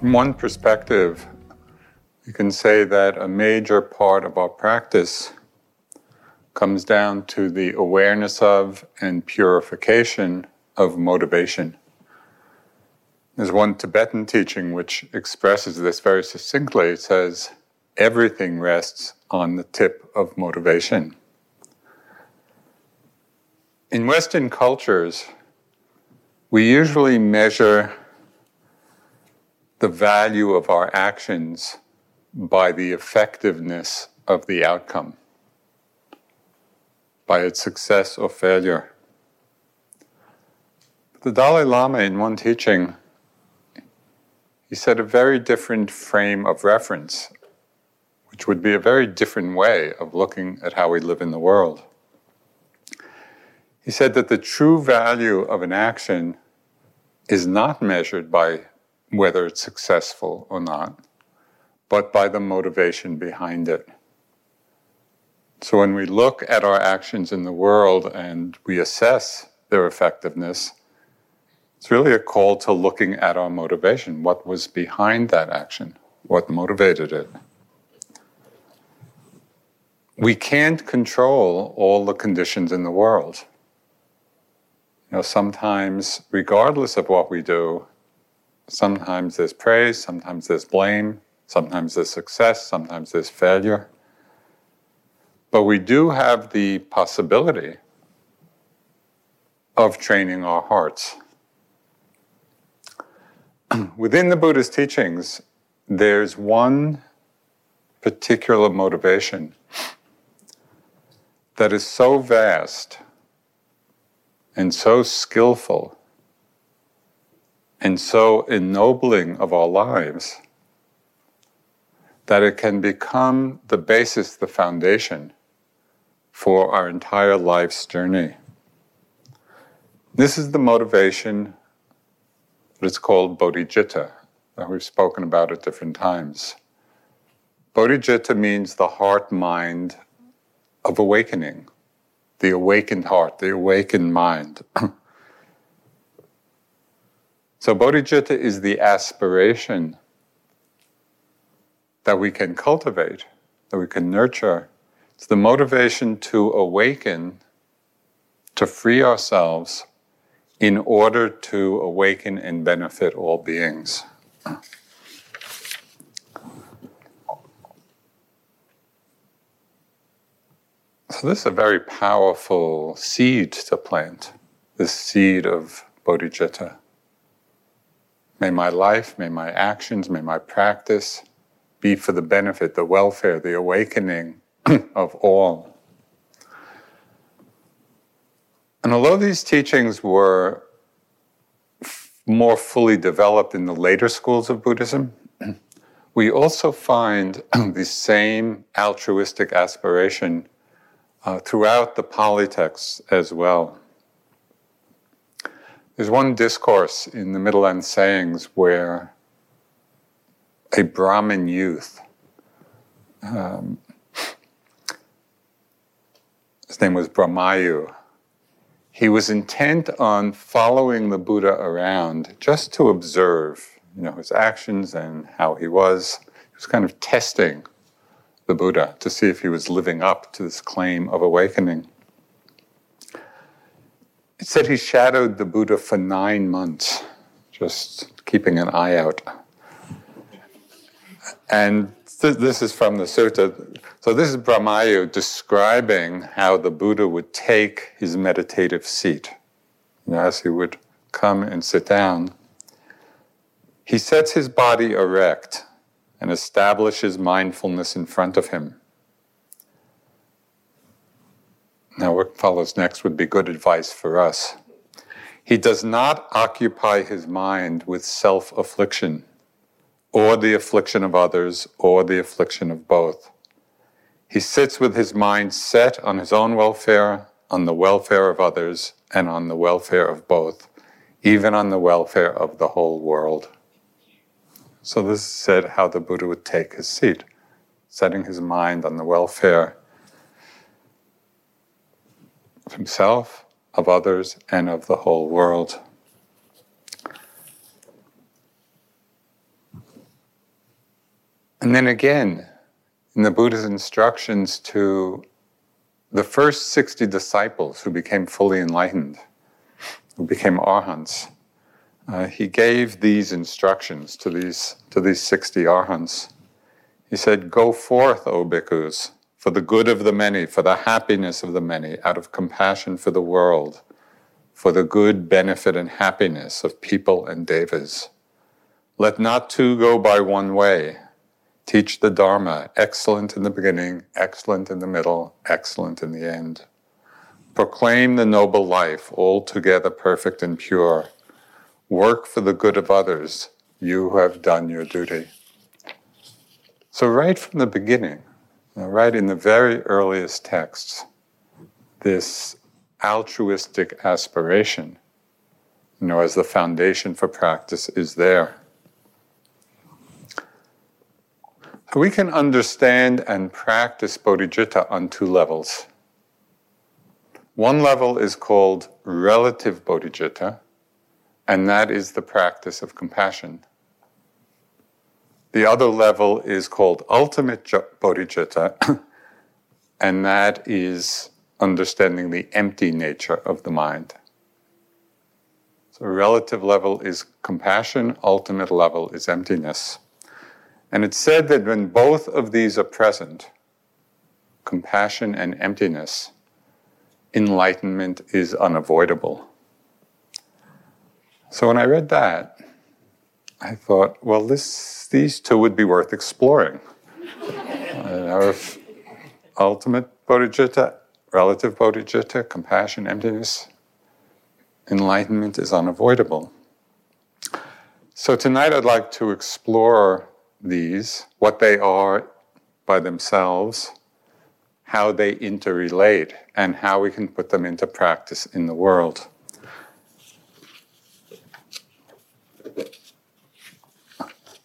From one perspective, you can say that a major part of our practice comes down to the awareness of and purification of motivation. There's one Tibetan teaching which expresses this very succinctly. It says, Everything rests on the tip of motivation. In Western cultures, we usually measure the value of our actions by the effectiveness of the outcome, by its success or failure. The Dalai Lama, in one teaching, he said a very different frame of reference, which would be a very different way of looking at how we live in the world. He said that the true value of an action is not measured by whether it's successful or not, but by the motivation behind it. So when we look at our actions in the world and we assess their effectiveness, it's really a call to looking at our motivation. What was behind that action? What motivated it? We can't control all the conditions in the world. You know, sometimes, regardless of what we do, Sometimes there's praise, sometimes there's blame, sometimes there's success, sometimes there's failure. But we do have the possibility of training our hearts. Within the Buddha's teachings, there's one particular motivation that is so vast and so skillful and so ennobling of our lives that it can become the basis, the foundation for our entire life's journey. This is the motivation that is called bodhicitta, that we've spoken about at different times. Bodhicitta means the heart mind of awakening, the awakened heart, the awakened mind. So, bodhicitta is the aspiration that we can cultivate, that we can nurture. It's the motivation to awaken, to free ourselves in order to awaken and benefit all beings. So, this is a very powerful seed to plant, this seed of bodhicitta. May my life, may my actions, may my practice be for the benefit, the welfare, the awakening of all. And although these teachings were f- more fully developed in the later schools of Buddhism, we also find the same altruistic aspiration uh, throughout the Pali texts as well. There's one discourse in the Middle Length Sayings where a Brahmin youth, um, his name was Brahmayu, he was intent on following the Buddha around just to observe, you know, his actions and how he was. He was kind of testing the Buddha to see if he was living up to this claim of awakening. It said he shadowed the Buddha for nine months, just keeping an eye out. And th- this is from the sutta. So, this is Brahmayu describing how the Buddha would take his meditative seat. As he would come and sit down, he sets his body erect and establishes mindfulness in front of him. Now, what follows next would be good advice for us. He does not occupy his mind with self affliction, or the affliction of others, or the affliction of both. He sits with his mind set on his own welfare, on the welfare of others, and on the welfare of both, even on the welfare of the whole world. So, this is said how the Buddha would take his seat, setting his mind on the welfare of himself, of others, and of the whole world. And then again, in the Buddha's instructions to the first 60 disciples who became fully enlightened, who became arhants, uh, he gave these instructions to these, to these 60 arhants. He said, Go forth, O bhikkhus, for the good of the many, for the happiness of the many, out of compassion for the world, for the good benefit and happiness of people and devas. Let not two go by one way. Teach the Dharma, excellent in the beginning, excellent in the middle, excellent in the end. Proclaim the noble life, altogether perfect and pure. Work for the good of others. You have done your duty. So, right from the beginning, now, right in the very earliest texts, this altruistic aspiration, you know, as the foundation for practice is there. We can understand and practice bodhicitta on two levels. One level is called relative bodhicitta, and that is the practice of compassion. The other level is called ultimate bodhicitta, and that is understanding the empty nature of the mind. So, relative level is compassion, ultimate level is emptiness. And it's said that when both of these are present, compassion and emptiness, enlightenment is unavoidable. So, when I read that, I thought, well, this, these two would be worth exploring. uh, ultimate bodhicitta, relative bodhicitta, compassion, emptiness, enlightenment is unavoidable. So tonight I'd like to explore these, what they are by themselves, how they interrelate, and how we can put them into practice in the world.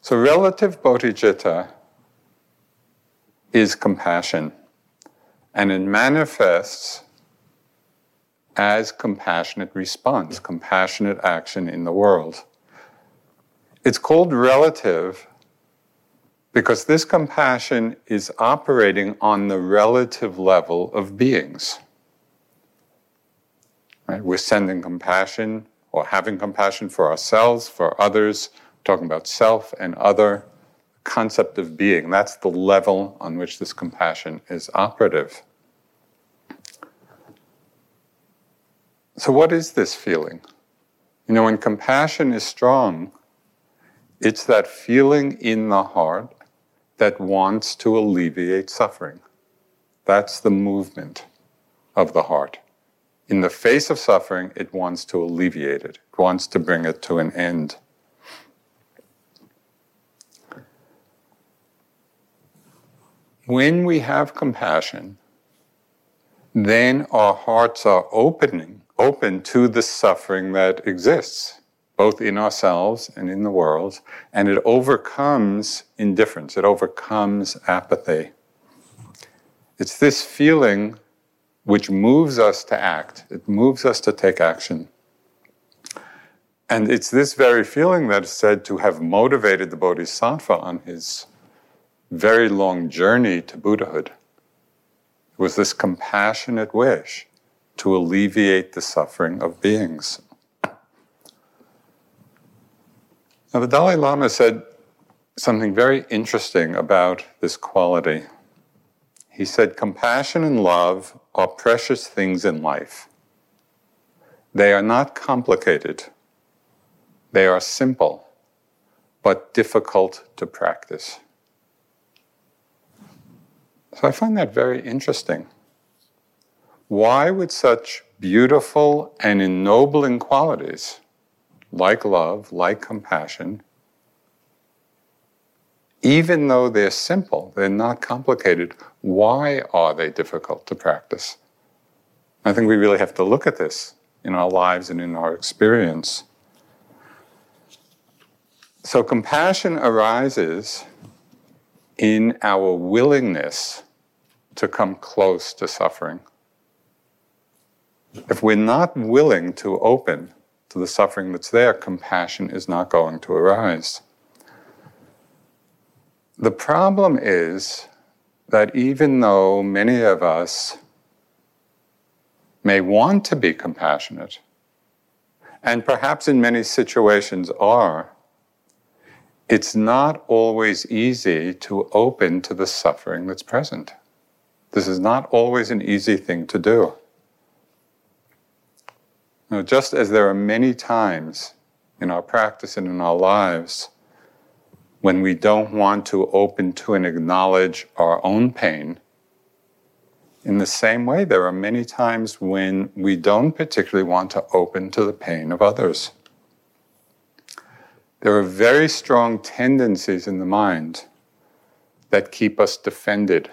So, relative bodhicitta is compassion, and it manifests as compassionate response, compassionate action in the world. It's called relative because this compassion is operating on the relative level of beings. Right? We're sending compassion or having compassion for ourselves, for others, talking about self and other concept of being. That's the level on which this compassion is operative. So, what is this feeling? You know, when compassion is strong, it's that feeling in the heart that wants to alleviate suffering. That's the movement of the heart. In the face of suffering, it wants to alleviate it, it wants to bring it to an end. When we have compassion, then our hearts are opening, open to the suffering that exists, both in ourselves and in the world, and it overcomes indifference, it overcomes apathy. It's this feeling which moves us to act, it moves us to take action. And it's this very feeling that is said to have motivated the Bodhisattva on his very long journey to Buddhahood. It was this compassionate wish to alleviate the suffering of beings. Now, the Dalai Lama said something very interesting about this quality. He said, Compassion and love are precious things in life. They are not complicated they are simple, but difficult to practice. So I find that very interesting. Why would such beautiful and ennobling qualities, like love, like compassion, even though they're simple, they're not complicated, why are they difficult to practice? I think we really have to look at this in our lives and in our experience. So, compassion arises in our willingness to come close to suffering. If we're not willing to open to the suffering that's there, compassion is not going to arise. The problem is that even though many of us may want to be compassionate, and perhaps in many situations are, it's not always easy to open to the suffering that's present. This is not always an easy thing to do. Now, just as there are many times in our practice and in our lives when we don't want to open to and acknowledge our own pain, in the same way, there are many times when we don't particularly want to open to the pain of others. There are very strong tendencies in the mind that keep us defended,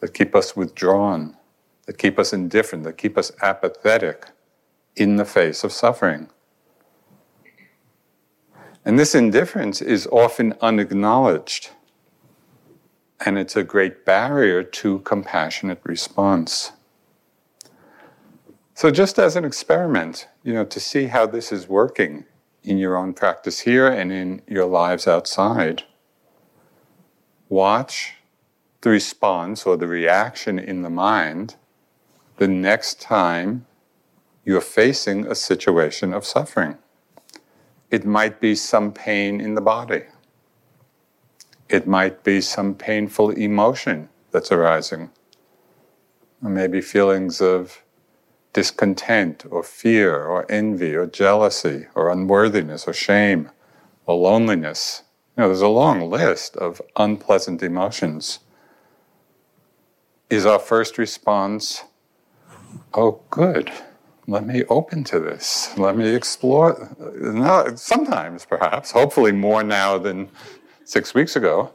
that keep us withdrawn, that keep us indifferent, that keep us apathetic in the face of suffering. And this indifference is often unacknowledged, and it's a great barrier to compassionate response. So, just as an experiment, you know, to see how this is working in your own practice here and in your lives outside. Watch the response or the reaction in the mind the next time you're facing a situation of suffering. It might be some pain in the body. It might be some painful emotion that's arising. Or maybe feelings of discontent or fear or envy or jealousy or unworthiness or shame or loneliness. You know, there's a long list of unpleasant emotions. Is our first response, oh, good, let me open to this, let me explore? No, sometimes, perhaps, hopefully more now than six weeks ago.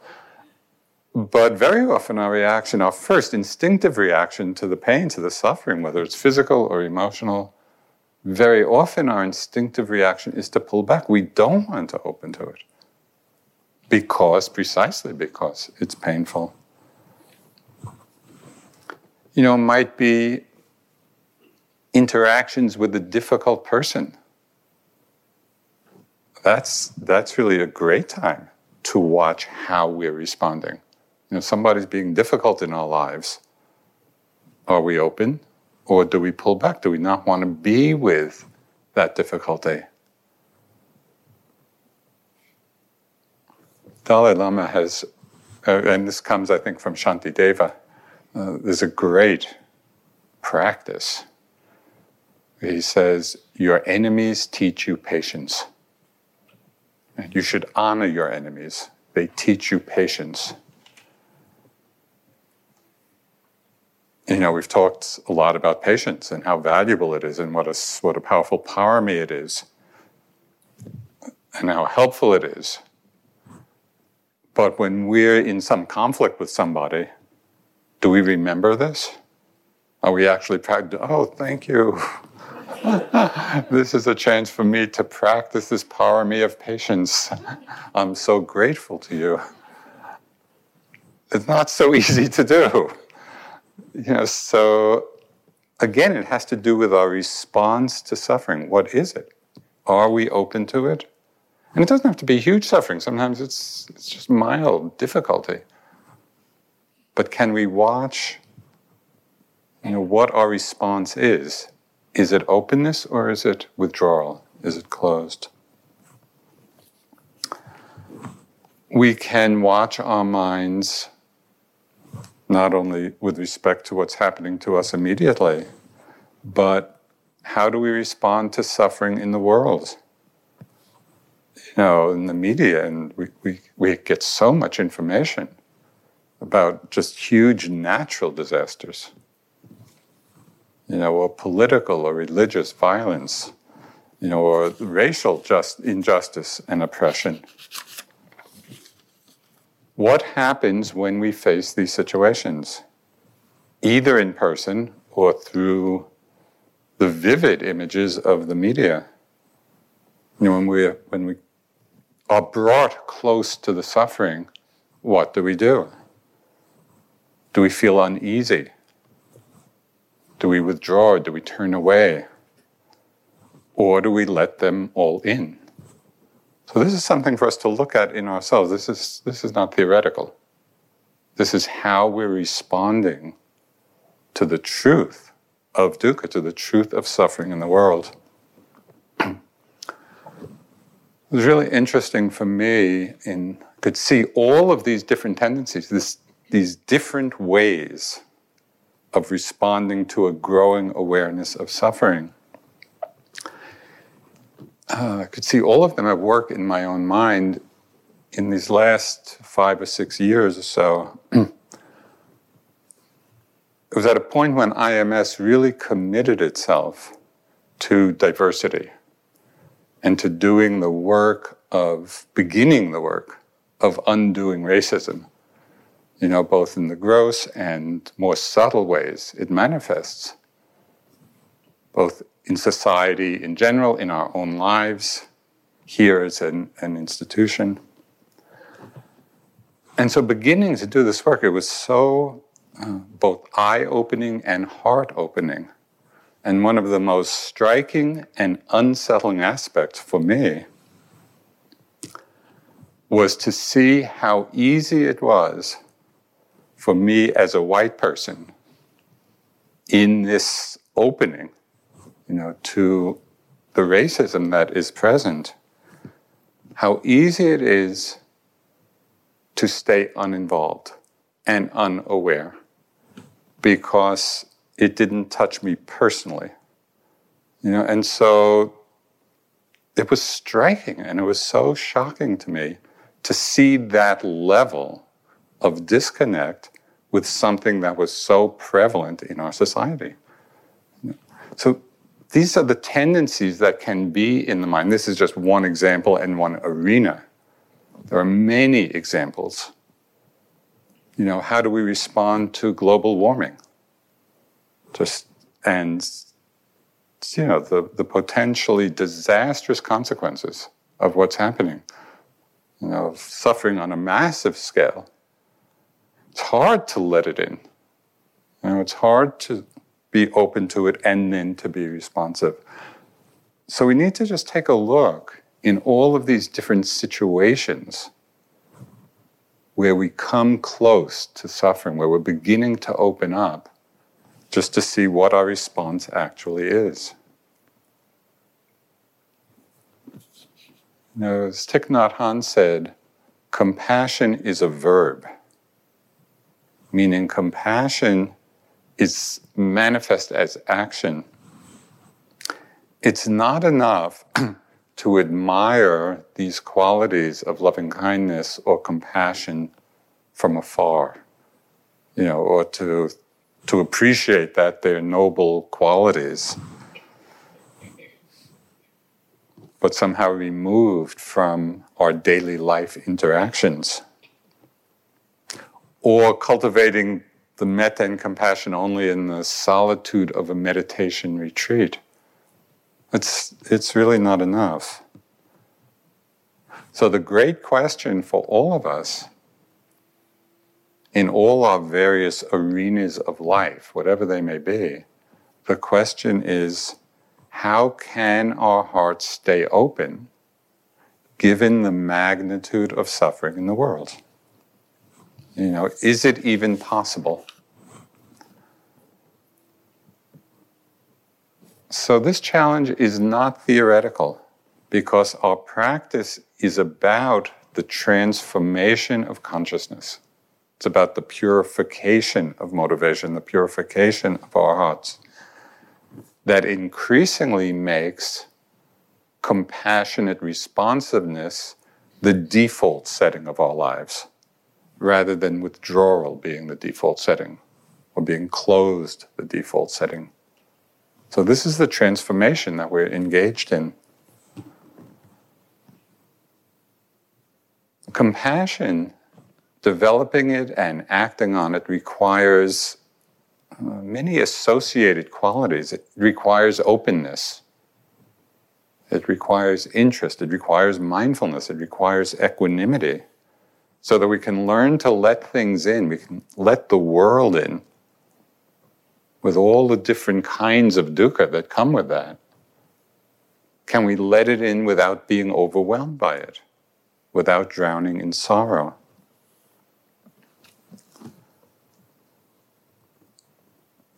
But very often, our reaction, our first instinctive reaction to the pain, to the suffering, whether it's physical or emotional, very often our instinctive reaction is to pull back. We don't want to open to it because, precisely because it's painful. You know, might be interactions with a difficult person. That's, that's really a great time to watch how we're responding. You know, somebody's being difficult in our lives. Are we open or do we pull back? Do we not want to be with that difficulty? Dalai Lama has, uh, and this comes, I think, from Shantideva, uh, there's a great practice. He says, Your enemies teach you patience. And you should honor your enemies, they teach you patience. you know, we've talked a lot about patience and how valuable it is and what a, what a powerful parami it is and how helpful it is. But when we're in some conflict with somebody, do we remember this? Are we actually practicing? Oh, thank you. this is a chance for me to practice this parami of patience. I'm so grateful to you. It's not so easy to do. You know, so again, it has to do with our response to suffering. What is it? Are we open to it? And it doesn't have to be huge suffering. Sometimes it's, it's just mild difficulty. But can we watch you know, what our response is? Is it openness or is it withdrawal? Is it closed? We can watch our minds not only with respect to what's happening to us immediately, but how do we respond to suffering in the world? You know, in the media, and we, we, we get so much information about just huge natural disasters you know, or political or religious violence, you know, or racial just injustice and oppression. What happens when we face these situations, either in person or through the vivid images of the media? You know, when we when we are brought close to the suffering, what do we do? Do we feel uneasy? Do we withdraw? Do we turn away? Or do we let them all in? So this is something for us to look at in ourselves. This is, this is not theoretical. This is how we're responding to the truth of dukkha, to the truth of suffering in the world. it was really interesting for me in could see all of these different tendencies, this, these different ways of responding to a growing awareness of suffering. Uh, I could see all of them at work in my own mind in these last five or six years or so. it was at a point when IMS really committed itself to diversity and to doing the work of beginning the work of undoing racism you know, both in the gross and more subtle ways it manifests, both in society in general, in our own lives, here as an, an institution. And so, beginning to do this work, it was so uh, both eye opening and heart opening. And one of the most striking and unsettling aspects for me was to see how easy it was for me as a white person in this opening, you know, to the racism that is present, how easy it is to stay uninvolved and unaware because it didn't touch me personally. You know, and so it was striking and it was so shocking to me to see that level of disconnect with something that was so prevalent in our society. So these are the tendencies that can be in the mind. This is just one example and one arena. There are many examples. You know, how do we respond to global warming? Just and you know the, the potentially disastrous consequences of what's happening. You know, suffering on a massive scale it's hard to let it in. You know, it's hard to be open to it and then to be responsive. So we need to just take a look in all of these different situations where we come close to suffering, where we're beginning to open up, just to see what our response actually is. You know, as Thich Nhat Hanh said, compassion is a verb meaning compassion is manifest as action. It's not enough to admire these qualities of loving kindness or compassion from afar, you know, or to, to appreciate that they're noble qualities, but somehow removed from our daily life interactions or cultivating the metta and compassion only in the solitude of a meditation retreat. It's, it's really not enough. So, the great question for all of us in all our various arenas of life, whatever they may be, the question is how can our hearts stay open given the magnitude of suffering in the world? You know, is it even possible? So, this challenge is not theoretical because our practice is about the transformation of consciousness. It's about the purification of motivation, the purification of our hearts that increasingly makes compassionate responsiveness the default setting of our lives rather than withdrawal being the default setting or being closed the default setting. So, this is the transformation that we're engaged in. Compassion, developing it and acting on it requires uh, many associated qualities. It requires openness. It requires interest. It requires mindfulness. It requires equanimity so that we can learn to let things in. We can let the world in with all the different kinds of dukkha that come with that. Can we let it in without being overwhelmed by it, without drowning in sorrow?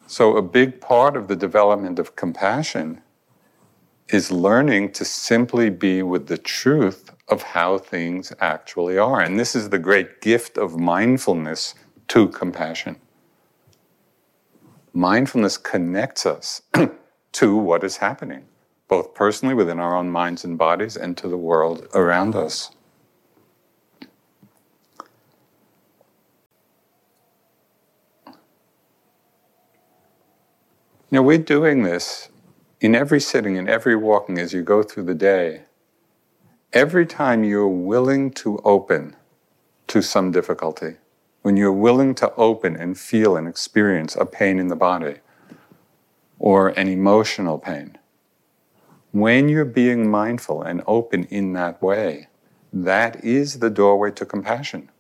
So, a big part of the development of compassion is learning to simply be with the truth of how things actually are. And this is the great gift of mindfulness to compassion. Mindfulness connects us to what is happening, both personally within our own minds and bodies and to the world around us. You know, we're doing this in every sitting, in every walking as you go through the day every time you're willing to open to some difficulty, when you're willing to open and feel and experience a pain in the body or an emotional pain, when you're being mindful and open in that way, that is the doorway to compassion.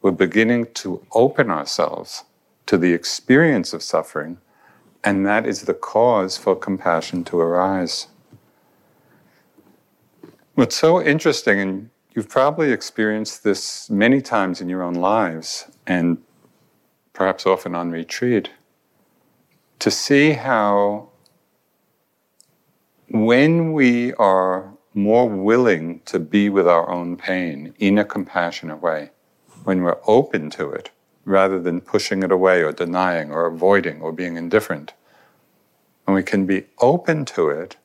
We're beginning to open ourselves to the experience of suffering, and that is the cause for compassion to arise. What's so interesting, and you've probably experienced this many times in your own lives, and perhaps often on retreat, to see how when we are more willing to be with our own pain in a compassionate way, when we're open to it, rather than pushing it away or denying or avoiding or being indifferent, and we can be open to it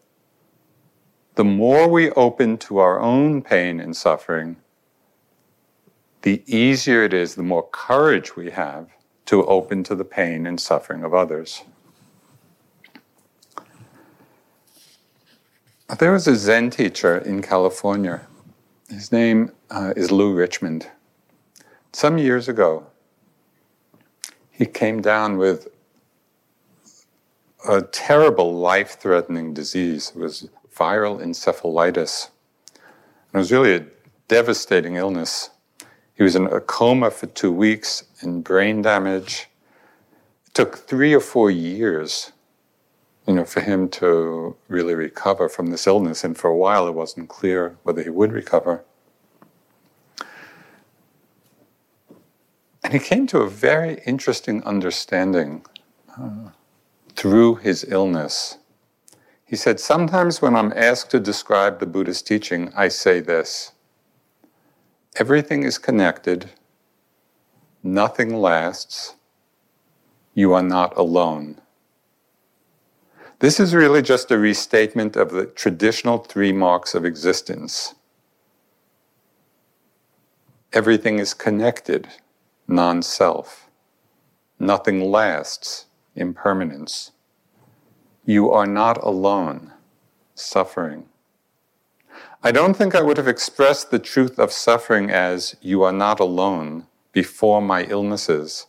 the more we open to our own pain and suffering, the easier it is, the more courage we have to open to the pain and suffering of others. There was a Zen teacher in California. His name uh, is Lou Richmond. Some years ago, he came down with a terrible life threatening disease. It was viral encephalitis. It was really a devastating illness. He was in a coma for two weeks and brain damage. It took three or four years, you know, for him to really recover from this illness. And for a while, it wasn't clear whether he would recover. And he came to a very interesting understanding uh, through his illness he said, Sometimes when I'm asked to describe the Buddha's teaching, I say this everything is connected, nothing lasts, you are not alone. This is really just a restatement of the traditional three marks of existence. Everything is connected, non self. Nothing lasts, impermanence. You are not alone, suffering. I don't think I would have expressed the truth of suffering as you are not alone before my illnesses.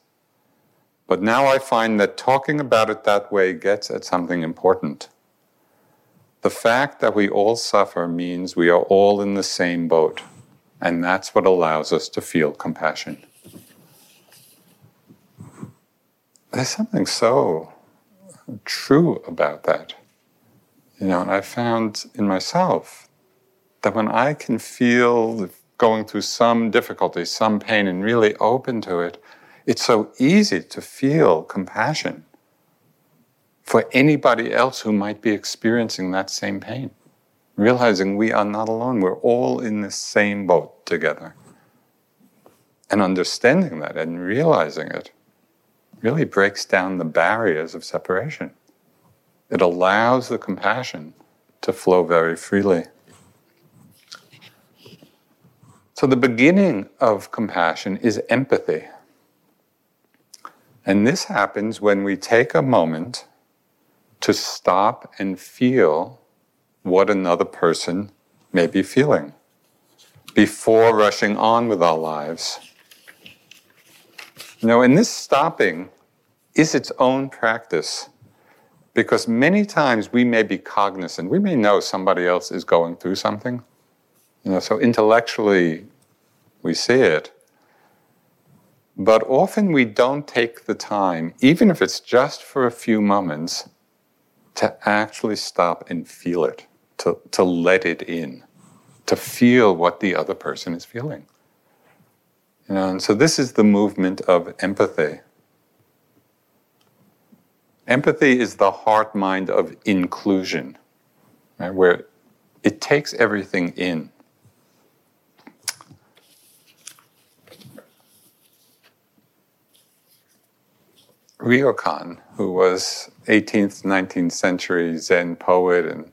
But now I find that talking about it that way gets at something important. The fact that we all suffer means we are all in the same boat, and that's what allows us to feel compassion. There's something so true about that. You know, and I found in myself that when I can feel going through some difficulty, some pain, and really open to it, it's so easy to feel compassion for anybody else who might be experiencing that same pain. Realizing we are not alone, we're all in the same boat together. And understanding that and realizing it really breaks down the barriers of separation. It allows the compassion to flow very freely. So, the beginning of compassion is empathy. And this happens when we take a moment to stop and feel what another person may be feeling before rushing on with our lives. Know, and this stopping is its own practice because many times we may be cognizant, we may know somebody else is going through something. You know, so intellectually we see it, but often we don't take the time, even if it's just for a few moments, to actually stop and feel it, to, to let it in, to feel what the other person is feeling. You know, and so this is the movement of empathy. Empathy is the heart mind of inclusion, right, where it takes everything in. Ryokan, who was 18th, 19th century Zen poet and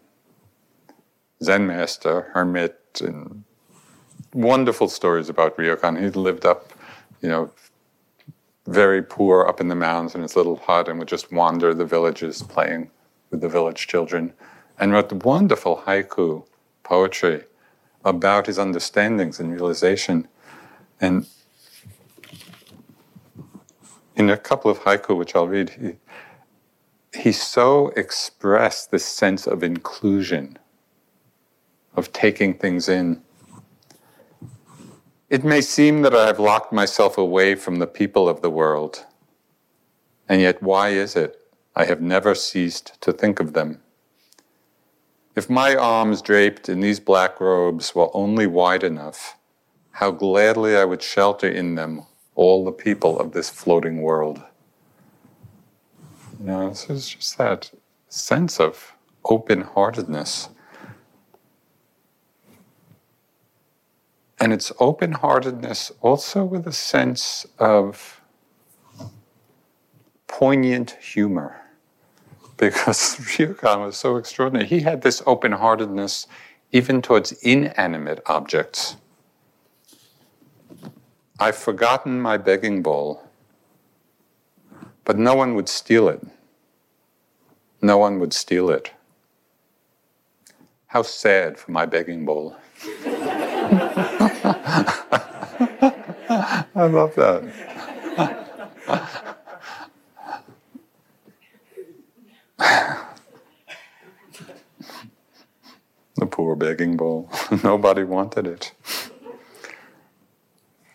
Zen master, hermit, and wonderful stories about Ryokan. He lived up, you know, very poor up in the mountains in his little hut and would just wander the villages playing with the village children and wrote wonderful haiku poetry about his understandings and realization. And in a couple of haiku, which I'll read, he, he so expressed this sense of inclusion, of taking things in. It may seem that I have locked myself away from the people of the world, and yet why is it I have never ceased to think of them? If my arms draped in these black robes were only wide enough, how gladly I would shelter in them all the people of this floating world. You know, this is just that sense of open heartedness. And it's open heartedness also with a sense of poignant humor. Because Ryokan was so extraordinary. He had this open heartedness even towards inanimate objects. I've forgotten my begging bowl, but no one would steal it. No one would steal it. How sad for my begging bowl. I love that. the poor begging bowl. Nobody wanted it.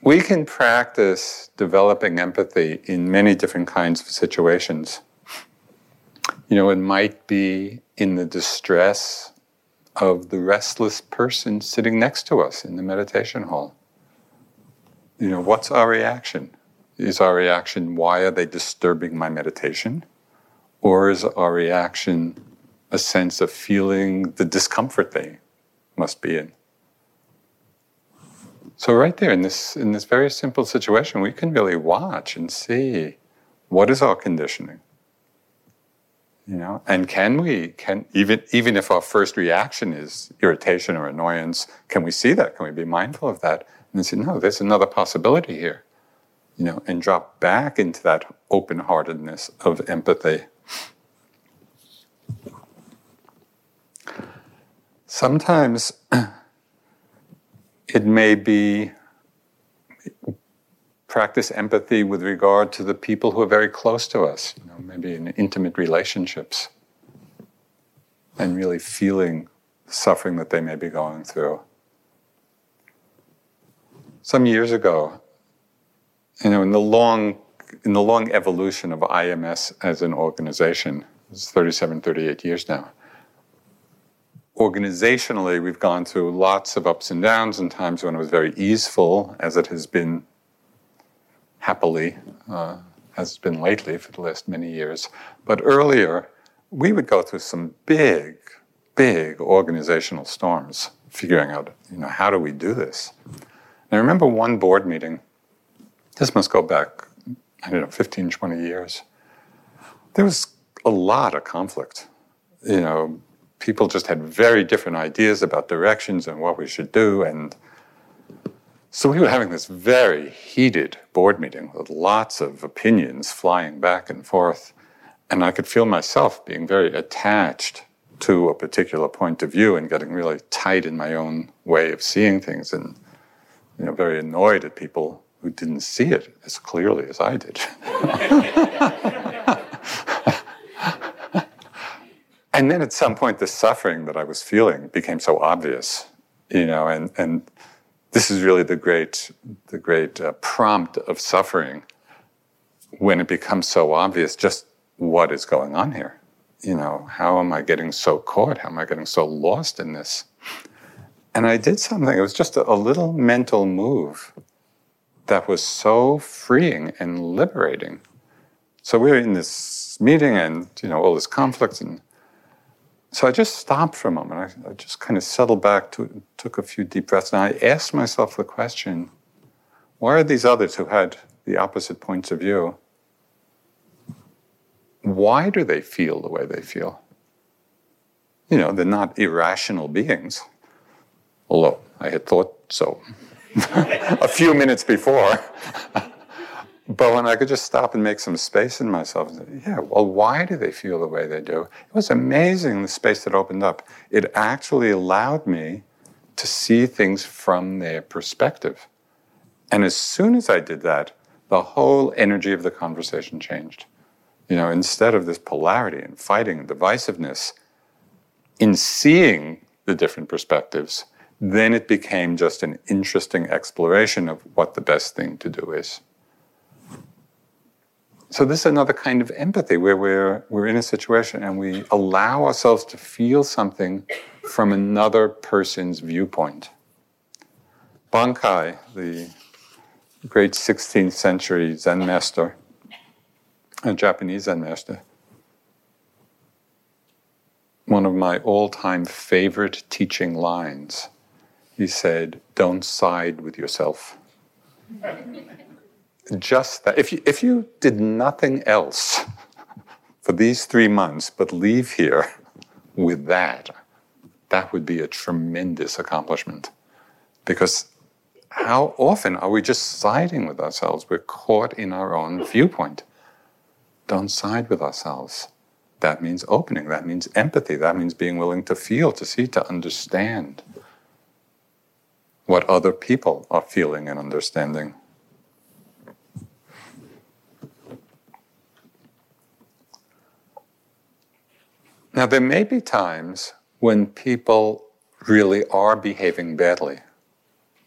We can practice developing empathy in many different kinds of situations. You know, it might be in the distress of the restless person sitting next to us in the meditation hall. You know, what's our reaction? Is our reaction, why are they disturbing my meditation? Or is our reaction a sense of feeling the discomfort they must be in? So right there in this in this very simple situation, we can really watch and see what is our conditioning. You know, and can we can even even if our first reaction is irritation or annoyance, can we see that? Can we be mindful of that and say, no, there's another possibility here. You know, and drop back into that open-heartedness of empathy. Sometimes it may be practice empathy with regard to the people who are very close to us, you know, maybe in intimate relationships, and really feeling the suffering that they may be going through. Some years ago, you know, in the long in the long evolution of IMS as an organization, it's 37, 38 years now. Organizationally, we've gone through lots of ups and downs and times when it was very easeful, as it has been happily, uh, has been lately for the last many years. But earlier, we would go through some big, big organizational storms, figuring out, you know, how do we do this? And I remember one board meeting, this must go back I don't know, 15, 20 years, there was a lot of conflict. You know, people just had very different ideas about directions and what we should do. And so we were having this very heated board meeting with lots of opinions flying back and forth. And I could feel myself being very attached to a particular point of view and getting really tight in my own way of seeing things and you know very annoyed at people who didn't see it as clearly as I did. and then at some point, the suffering that I was feeling became so obvious, you know, and, and this is really the great, the great uh, prompt of suffering when it becomes so obvious just what is going on here. You know, how am I getting so caught? How am I getting so lost in this? And I did something, it was just a, a little mental move that was so freeing and liberating. So we were in this meeting and, you know, all this conflict. And so I just stopped for a moment. I, I just kind of settled back, to, took a few deep breaths, and I asked myself the question why are these others who had the opposite points of view? Why do they feel the way they feel? You know, they're not irrational beings, although I had thought so. a few minutes before. but when I could just stop and make some space in myself and say, yeah, well, why do they feel the way they do? It was amazing the space that opened up. It actually allowed me to see things from their perspective. And as soon as I did that, the whole energy of the conversation changed. You know, instead of this polarity and fighting and divisiveness, in seeing the different perspectives, then it became just an interesting exploration of what the best thing to do is. So this is another kind of empathy where we're, we're in a situation and we allow ourselves to feel something from another person's viewpoint. Bankei, the great 16th century Zen master, a Japanese Zen master, one of my all-time favorite teaching lines he said, Don't side with yourself. Just that. If you, if you did nothing else for these three months but leave here with that, that would be a tremendous accomplishment. Because how often are we just siding with ourselves? We're caught in our own viewpoint. Don't side with ourselves. That means opening, that means empathy, that means being willing to feel, to see, to understand what other people are feeling and understanding. Now, there may be times when people really are behaving badly,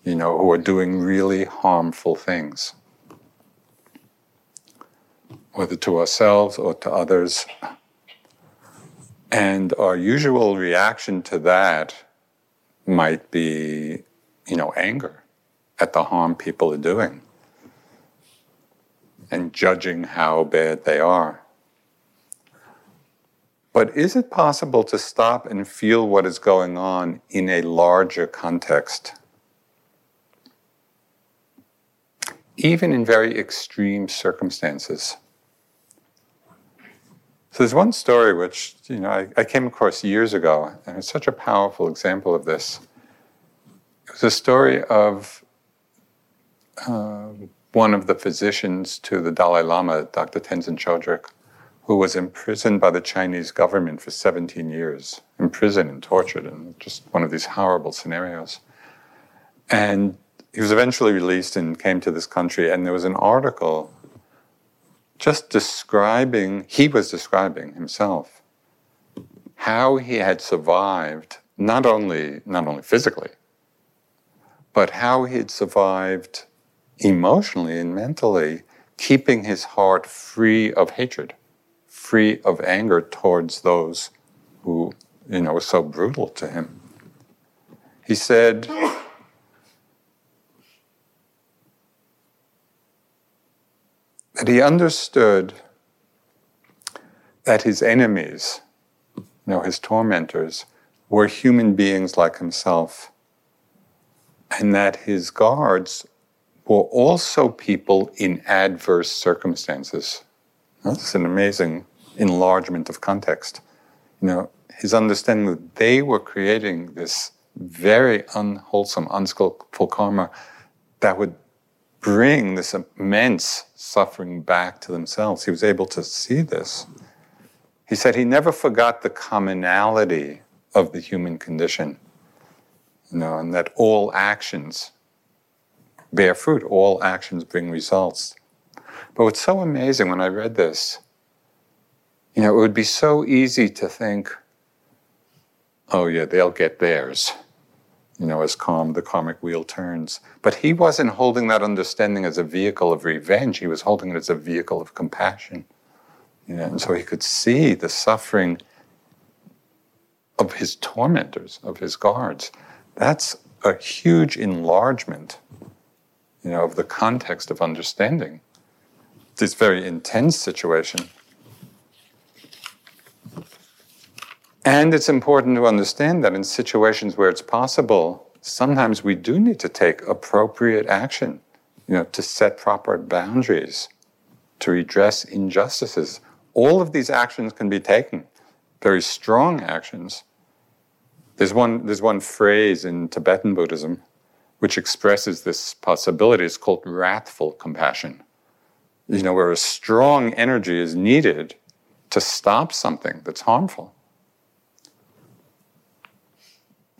you know, who are doing really harmful things, whether to ourselves or to others. And our usual reaction to that might be you know, anger at the harm people are doing and judging how bad they are. But is it possible to stop and feel what is going on in a larger context? Even in very extreme circumstances. So there's one story which, you know, I, I came across years ago, and it's such a powerful example of this. It was a story of uh, one of the physicians to the Dalai Lama, Dr. Tenzin Choedrak, who was imprisoned by the Chinese government for 17 years, imprisoned and tortured, and just one of these horrible scenarios. And he was eventually released and came to this country, and there was an article just describing, he was describing himself, how he had survived, not only, not only physically, but how he had survived emotionally and mentally, keeping his heart free of hatred, free of anger towards those who, you know, were so brutal to him. He said, that he understood that his enemies, you know, his tormentors, were human beings like himself, and that his guards were also people in adverse circumstances. That's an amazing enlargement of context. You know, his understanding that they were creating this very unwholesome, unskillful karma that would bring this immense suffering back to themselves. He was able to see this. He said he never forgot the commonality of the human condition, you know, and that all actions bear fruit, all actions bring results. But what's so amazing when I read this, you know, it would be so easy to think, oh, yeah, they'll get theirs you know, as calm, the karmic wheel turns. But he wasn't holding that understanding as a vehicle of revenge. He was holding it as a vehicle of compassion. You know, and so he could see the suffering of his tormentors, of his guards. That's a huge enlargement, you know, of the context of understanding this very intense situation. And it's important to understand that in situations where it's possible, sometimes we do need to take appropriate action, you know, to set proper boundaries, to redress injustices. All of these actions can be taken, very strong actions. There's one, there's one phrase in Tibetan Buddhism which expresses this possibility. It's called wrathful compassion. You know, where a strong energy is needed to stop something that's harmful.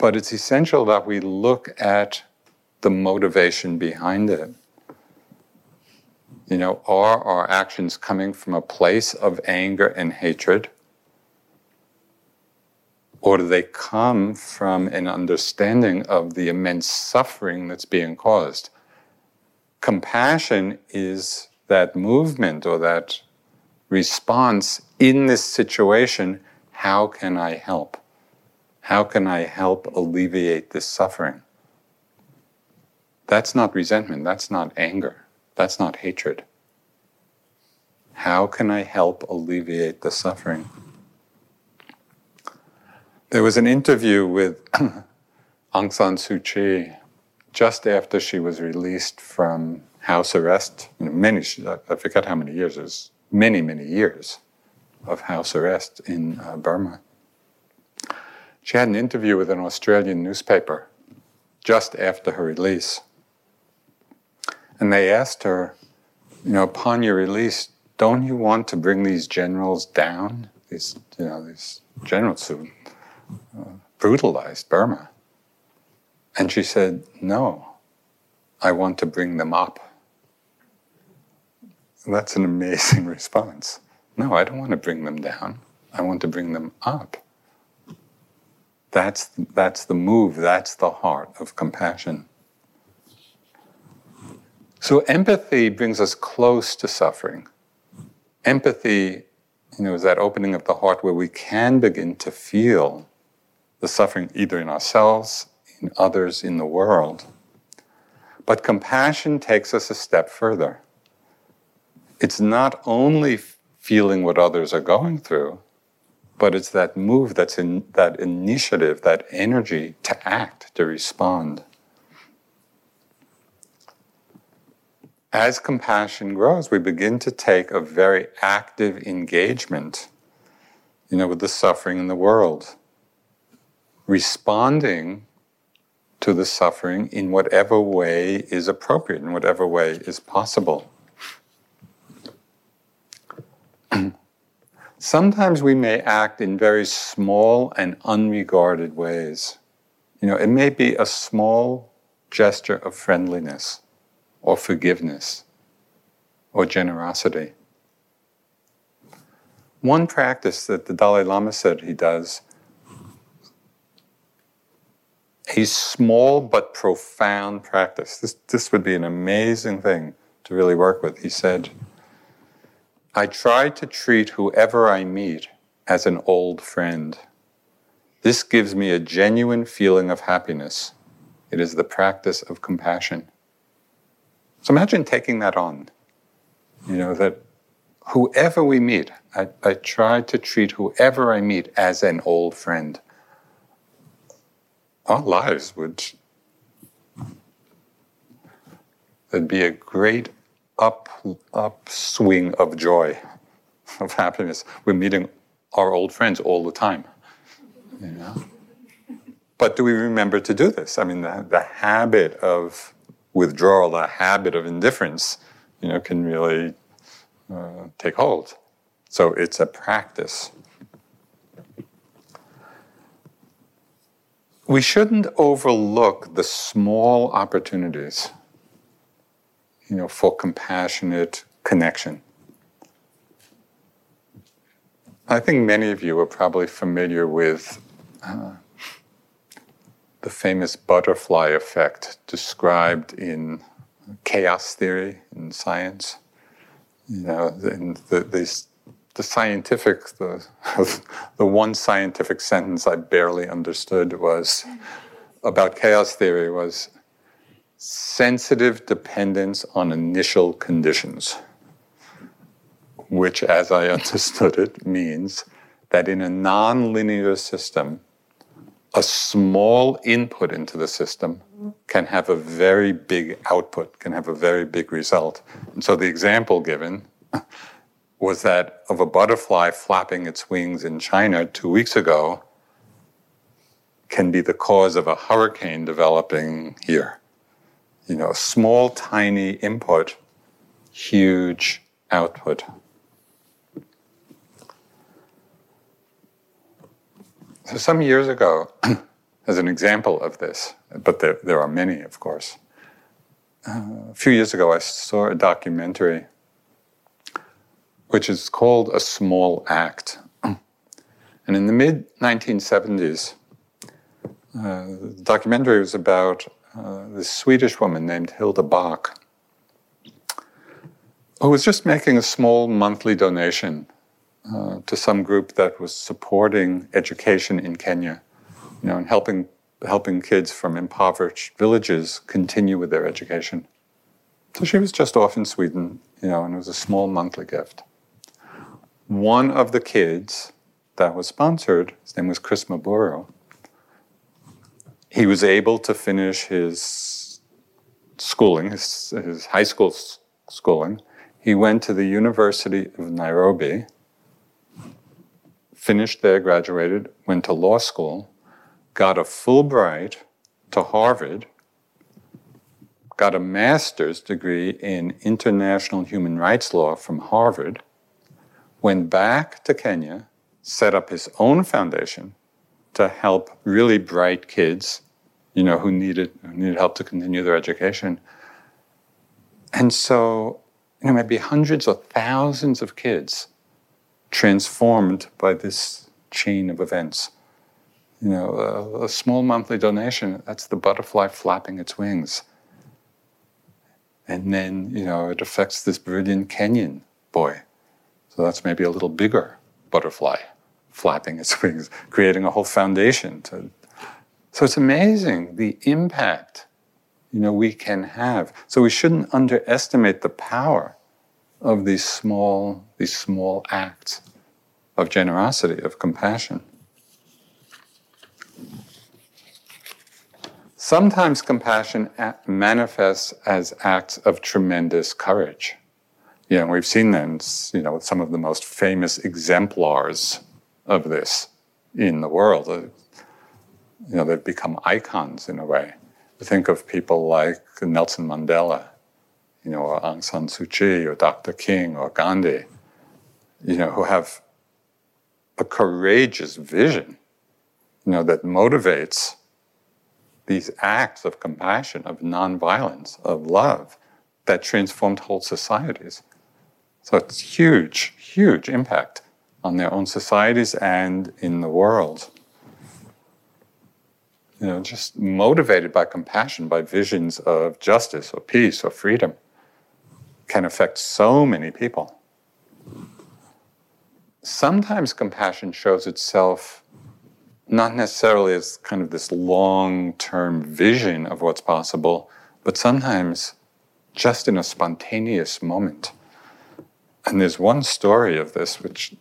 But it's essential that we look at the motivation behind it. You know, are our actions coming from a place of anger and hatred? Or do they come from an understanding of the immense suffering that's being caused? Compassion is that movement or that response in this situation how can I help? How can I help alleviate this suffering? That's not resentment, that's not anger, that's not hatred. How can I help alleviate the suffering? There was an interview with Aung San Suu Kyi just after she was released from house arrest. Many, I forget how many years, it was many, many years of house arrest in uh, Burma. She had an interview with an Australian newspaper just after her release. And they asked her, you know, upon your release, don't you want to bring these generals down? These, you know, these generals who uh, brutalized Burma. And she said, no, I want to bring them up. And That's an amazing response. No, I don't want to bring them down. I want to bring them up. That's, that's the move, that's the heart of compassion. So, empathy brings us close to suffering. Empathy, you know, is that opening of the heart where we can begin to feel the suffering either in ourselves, in others, in the world. But compassion takes us a step further. It's not only feeling what others are going through, but it's that move, that's in that initiative, that energy to act, to respond. As compassion grows, we begin to take a very active engagement, you know, with the suffering in the world, responding to the suffering in whatever way is appropriate, in whatever way is possible. Sometimes we may act in very small and unregarded ways. You know, it may be a small gesture of friendliness or forgiveness or generosity. One practice that the Dalai Lama said he does a small but profound practice. This, this would be an amazing thing to really work with. He said, I try to treat whoever I meet as an old friend. This gives me a genuine feeling of happiness. It is the practice of compassion. So imagine taking that on. You know, that whoever we meet, I, I try to treat whoever I meet as an old friend. Our lives would there'd be a great up upswing of joy, of happiness. We're meeting our old friends all the time. You know? But do we remember to do this? I mean, the, the habit of withdrawal, the habit of indifference, you know, can really uh, take hold. So it's a practice. We shouldn't overlook the small opportunities, you know, for compassionate connection. I think many of you are probably familiar with uh, the famous butterfly effect described in chaos theory in science. You know, in the, the, the scientific, the, the one scientific sentence I barely understood was about chaos theory was sensitive dependence on initial conditions, which, as I understood it, means that in a nonlinear system, a small input into the system can have a very big output, can have a very big result. And so the example given was that of a butterfly flapping its wings in China two weeks ago can be the cause of a hurricane developing here. You know, small, tiny input, huge output. So, some years ago, as an example of this, but there, there are many, of course, uh, a few years ago, I saw a documentary which is called A Small Act. And in the mid 1970s, uh, the documentary was about uh, this Swedish woman named Hilda Back, who was just making a small monthly donation uh, to some group that was supporting education in Kenya, you know, and helping helping kids from impoverished villages continue with their education. So she was just off in Sweden, you know, and it was a small monthly gift. One of the kids that was sponsored, his name was Chris Mburu, he was able to finish his schooling, his, his high school schooling. He went to the University of Nairobi finished there, graduated, went to law school, got a Fulbright to Harvard, got a master's degree in international human rights law from Harvard, went back to Kenya, set up his own foundation to help really bright kids, you know, who needed, who needed help to continue their education. And so, you know, maybe hundreds or thousands of kids transformed by this chain of events. You know, a, a, small monthly donation, that's the butterfly flapping its wings. And then, you know, it affects this brilliant Kenyan boy. So that's maybe a little bigger butterfly flapping its wings, creating a whole foundation to so it's amazing the impact you know we can have. So we shouldn't underestimate the power of these small, these small acts of generosity, of compassion. Sometimes compassion manifests as acts of tremendous courage. You know, we've seen them, you know, with some of the most famous exemplars of this in the world. Uh, you know, they've become icons in a way. Think of people like Nelson Mandela, you know, or Aung San Suu Kyi, or Dr. King, or Gandhi, you know, who have a courageous vision, you know, that motivates these acts of compassion, of nonviolence, of love that transformed whole societies. So it's huge, huge impact on their own societies and in the world. You know, just motivated by compassion, by visions of justice or peace or freedom, can affect so many people. Sometimes compassion shows itself not necessarily as kind of this long term vision of what's possible, but sometimes just in a spontaneous moment. And there's one story of this which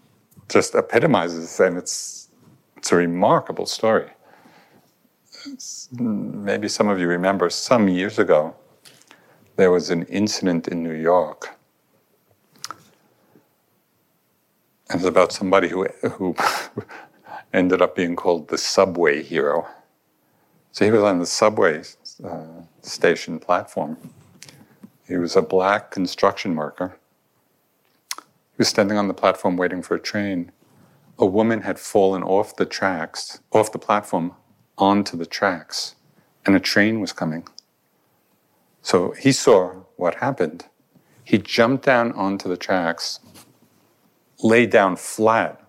just epitomizes, and it's, it's a remarkable story. It's, maybe some of you remember some years ago, there was an incident in New York. And it's about somebody who, who ended up being called the subway hero. So he was on the subway uh, station platform. He was a black construction worker was standing on the platform waiting for a train. A woman had fallen off the tracks, off the platform, onto the tracks, and a train was coming. So he saw what happened. He jumped down onto the tracks, lay down flat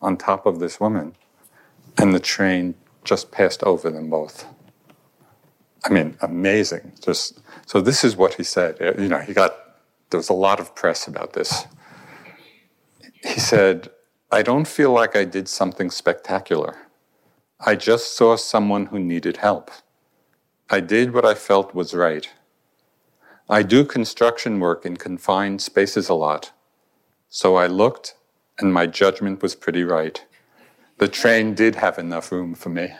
on top of this woman, and the train just passed over them both. I mean, amazing. Just so this is what he said. You know, he got there was a lot of press about this he said, I don't feel like I did something spectacular. I just saw someone who needed help. I did what I felt was right. I do construction work in confined spaces a lot. So I looked, and my judgment was pretty right. The train did have enough room for me.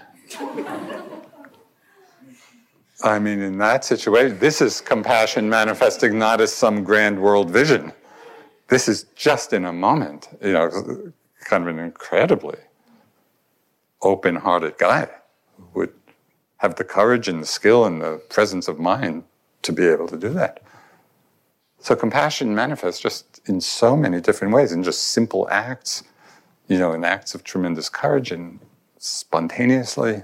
I mean, in that situation, this is compassion manifesting not as some grand world vision this is just in a moment, you know, kind of an incredibly open hearted guy would have the courage and the skill and the presence of mind to be able to do that. So compassion manifests just in so many different ways, in just simple acts, you know, in acts of tremendous courage and spontaneously.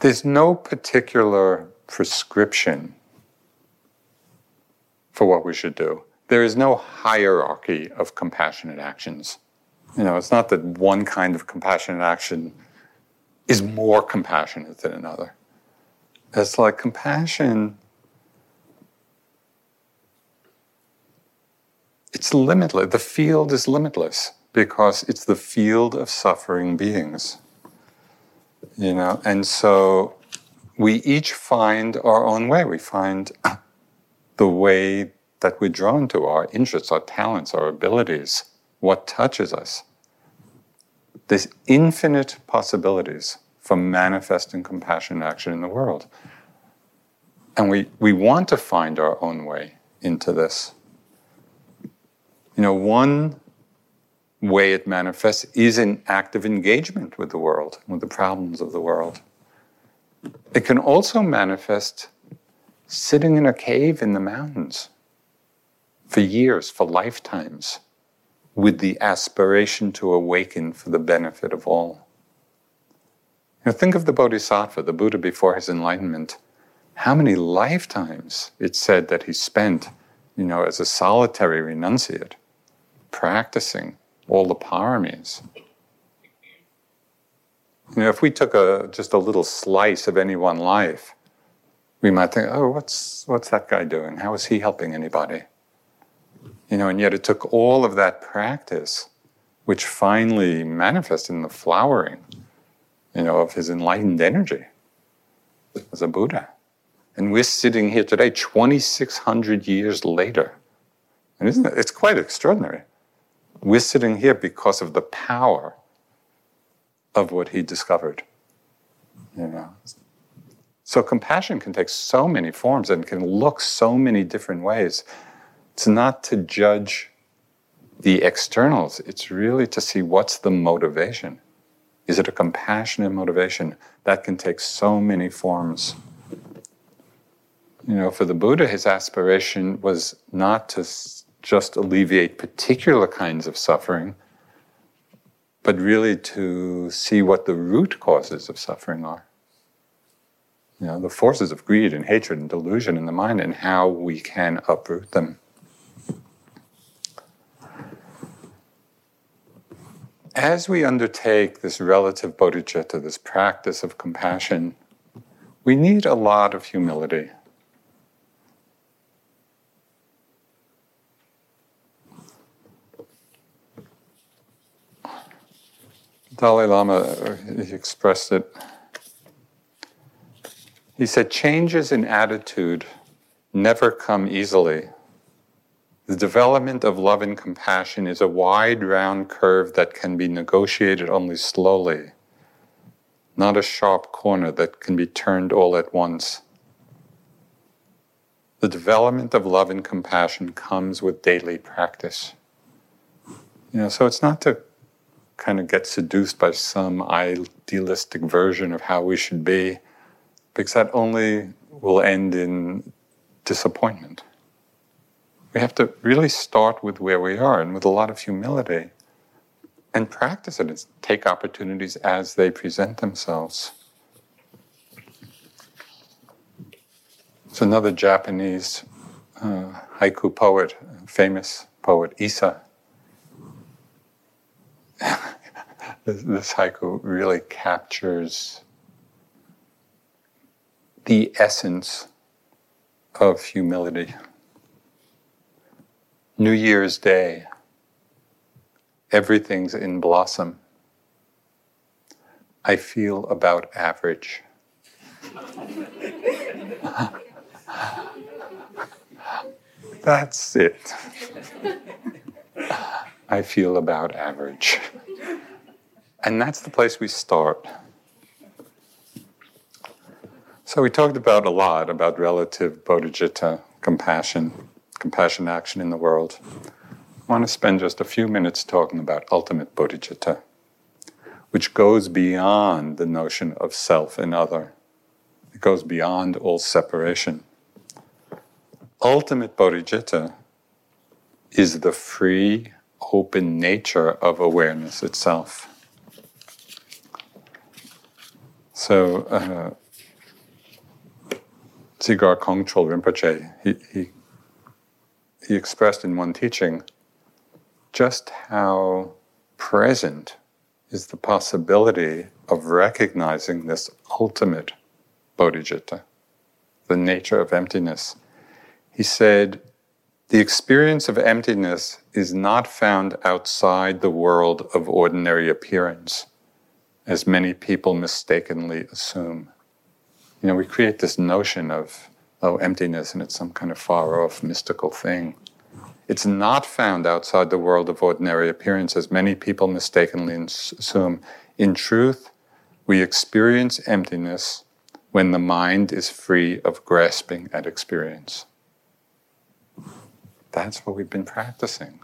There's no particular prescription for what we should do. There is no hierarchy of compassionate actions. You know, it's not that one kind of compassionate action is more compassionate than another. It's like compassion, it's limitless. The field is limitless because it's the field of suffering beings you know? And so we each find our own way. We find the way that we're drawn to our interests our talents our abilities what touches us. There's infinite possibilities for manifesting compassion and action in the world. And we, we want to find our own way into this. You know one way it manifests is in active engagement with the world, with the problems of the world. It can also manifest sitting in a cave in the mountains for years, for lifetimes, with the aspiration to awaken for the benefit of all. Now, think of the Bodhisattva, the Buddha before his enlightenment. How many lifetimes it's said that he spent, you know, as a solitary renunciate, practicing all the paramis. You know, if we took a, just a little slice of any one life, we might think, oh, what's, what's that guy doing? How is he helping anybody? You know, and yet it took all of that practice, which finally manifested in the flowering, you know, of his enlightened energy as a Buddha. And we're sitting here today, 2,600 years later. And isn't it? It's quite extraordinary. We're sitting here because of the power of what he discovered. You know. So compassion can take so many forms and can look so many different ways. It's not to judge the externals, it's really to see what's the motivation. Is it a compassionate motivation? That can take so many forms. You know, for the Buddha, his aspiration was not to just alleviate particular kinds of suffering, but really to see what the root causes of suffering are. You know, the forces of greed and hatred and delusion in the mind and how we can uproot them. As we undertake this relative bodhicitta, this practice of compassion, we need a lot of humility. Dalai Lama uh, he expressed it. He said, Changes in attitude never come easily. The development of love and compassion is a wide, round curve that can be negotiated only slowly, not a sharp corner that can be turned all at once. The development of love and compassion comes with daily practice. You know, so it's not to kind of get seduced by some idealistic version of how we should be, because that only will end in disappointment. We have to really start with where we are and with a lot of humility and practice it and take opportunities as they present themselves. It's another Japanese uh, haiku poet, famous poet, Issa. this, haiku really captures the essence of humility. New Year's Day, everything's in blossom. I feel about average. That's it. I feel about average. And that's the place we start. So we talked about a lot about relative bodhicitta, compassion, compassion action in the world. I want to spend just a few minutes talking about ultimate bodhicitta, which goes beyond the notion of self and other. It goes beyond all separation. Ultimate bodhicitta is the free, open nature of awareness itself. So, uh, Dzigar Kongtrul Rinpoche, he, he, he expressed in one teaching just how present is the possibility of recognizing this ultimate bodhicitta, the nature of emptiness. He said, the experience of emptiness is not found outside the world of ordinary appearance as many people mistakenly assume. You know, we create this notion of, oh, emptiness and it's some kind of far off mystical thing. It's not found outside the world of ordinary appearance, as many people mistakenly assume. In truth, we experience emptiness when the mind is free of grasping at experience. That's what we've been practicing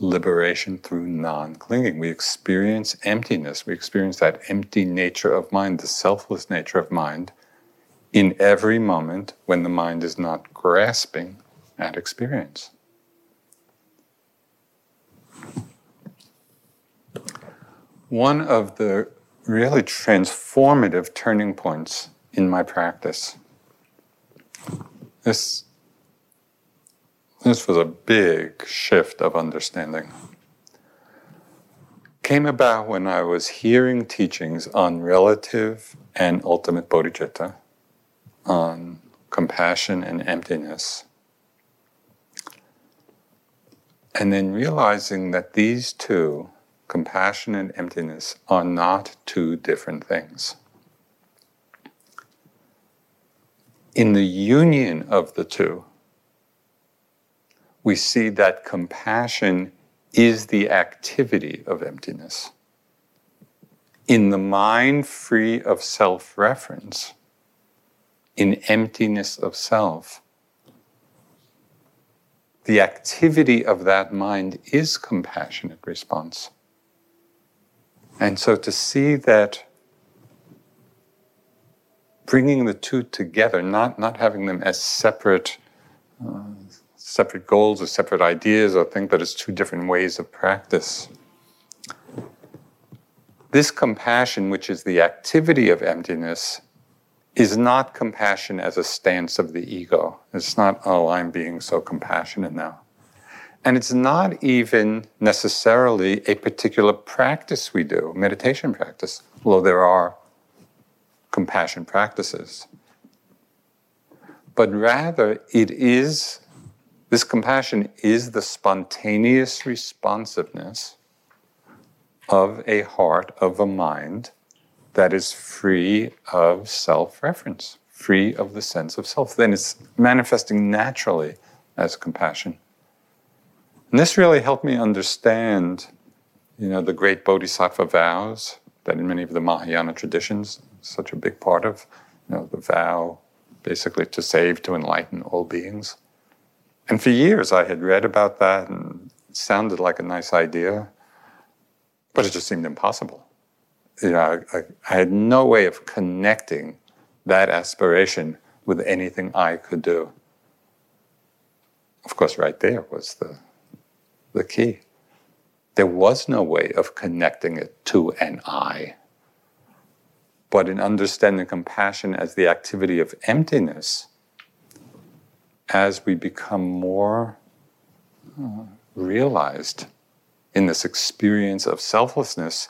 liberation through non clinging. We experience emptiness. We experience that empty nature of mind, the selfless nature of mind, in every moment when the mind is not grasping at experience. One of the really transformative turning points in my practice. This this was a big shift of understanding. Came about when I was hearing teachings on relative and ultimate bodhicitta, on compassion and emptiness. And then realizing that these two, compassion and emptiness, are not two different things. In the union of the two, we see that compassion is the activity of emptiness. In the mind free of self reference, in emptiness of self, the activity of that mind is compassionate response. And so to see that bringing the two together, not, not having them as separate, uh, separate goals or separate ideas or think that it's two different ways of practice. This compassion, which is the activity of emptiness, is not compassion as a stance of the ego. It's not, oh, I'm being so compassionate now. And it's not even necessarily a particular practice we do, meditation practice, although there are compassion practices. But rather, it is, this compassion is the spontaneous responsiveness of a heart, of a mind that is free of self reference, free of the sense of self. Then it's manifesting naturally as compassion. And this really helped me understand, you know, the great bodhisattva vows that in many of the Mahayana traditions, such a big part of, you know, the vow basically to save, to enlighten all beings. And for years I had read about that and it sounded like a nice idea, but it just seemed impossible. You know, I, I had no way of connecting that aspiration with anything I could do. Of course, right there was the the key. There was no way of connecting it to an I. But in understanding compassion as the activity of emptiness, as we become more uh, realized in this experience of selflessness,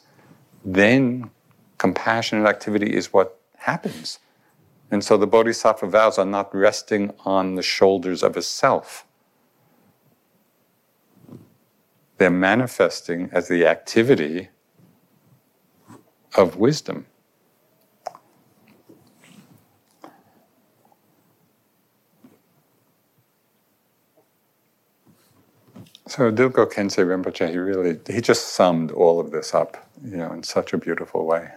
then compassionate activity is what happens. And so the bodhisattva vows are not resting on the shoulders of a self they're manifesting as the activity of wisdom. So Dilgo Khyentse Rinpoche, he really, he just summed all of this up, you know, in such a beautiful way.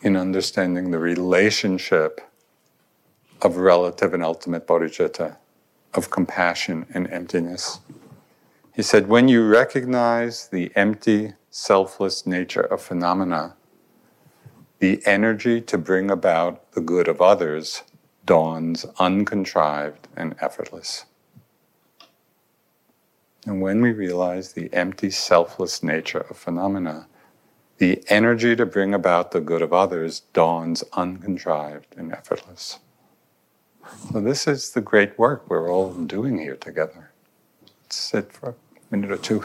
In understanding the relationship of relative and ultimate bodhicitta of compassion and emptiness. He said, when you recognize the empty, selfless nature of phenomena, the energy to bring about the good of others dawns uncontrived and effortless. And when we realize the empty, selfless nature of phenomena, the energy to bring about the good of others dawns uncontrived and effortless. So, this is the great work we're all doing here together. Let's sit for a minute or two.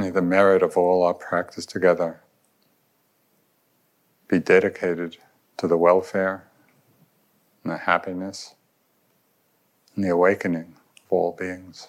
The merit of all our practice together be dedicated to the welfare and the happiness and the awakening of all beings.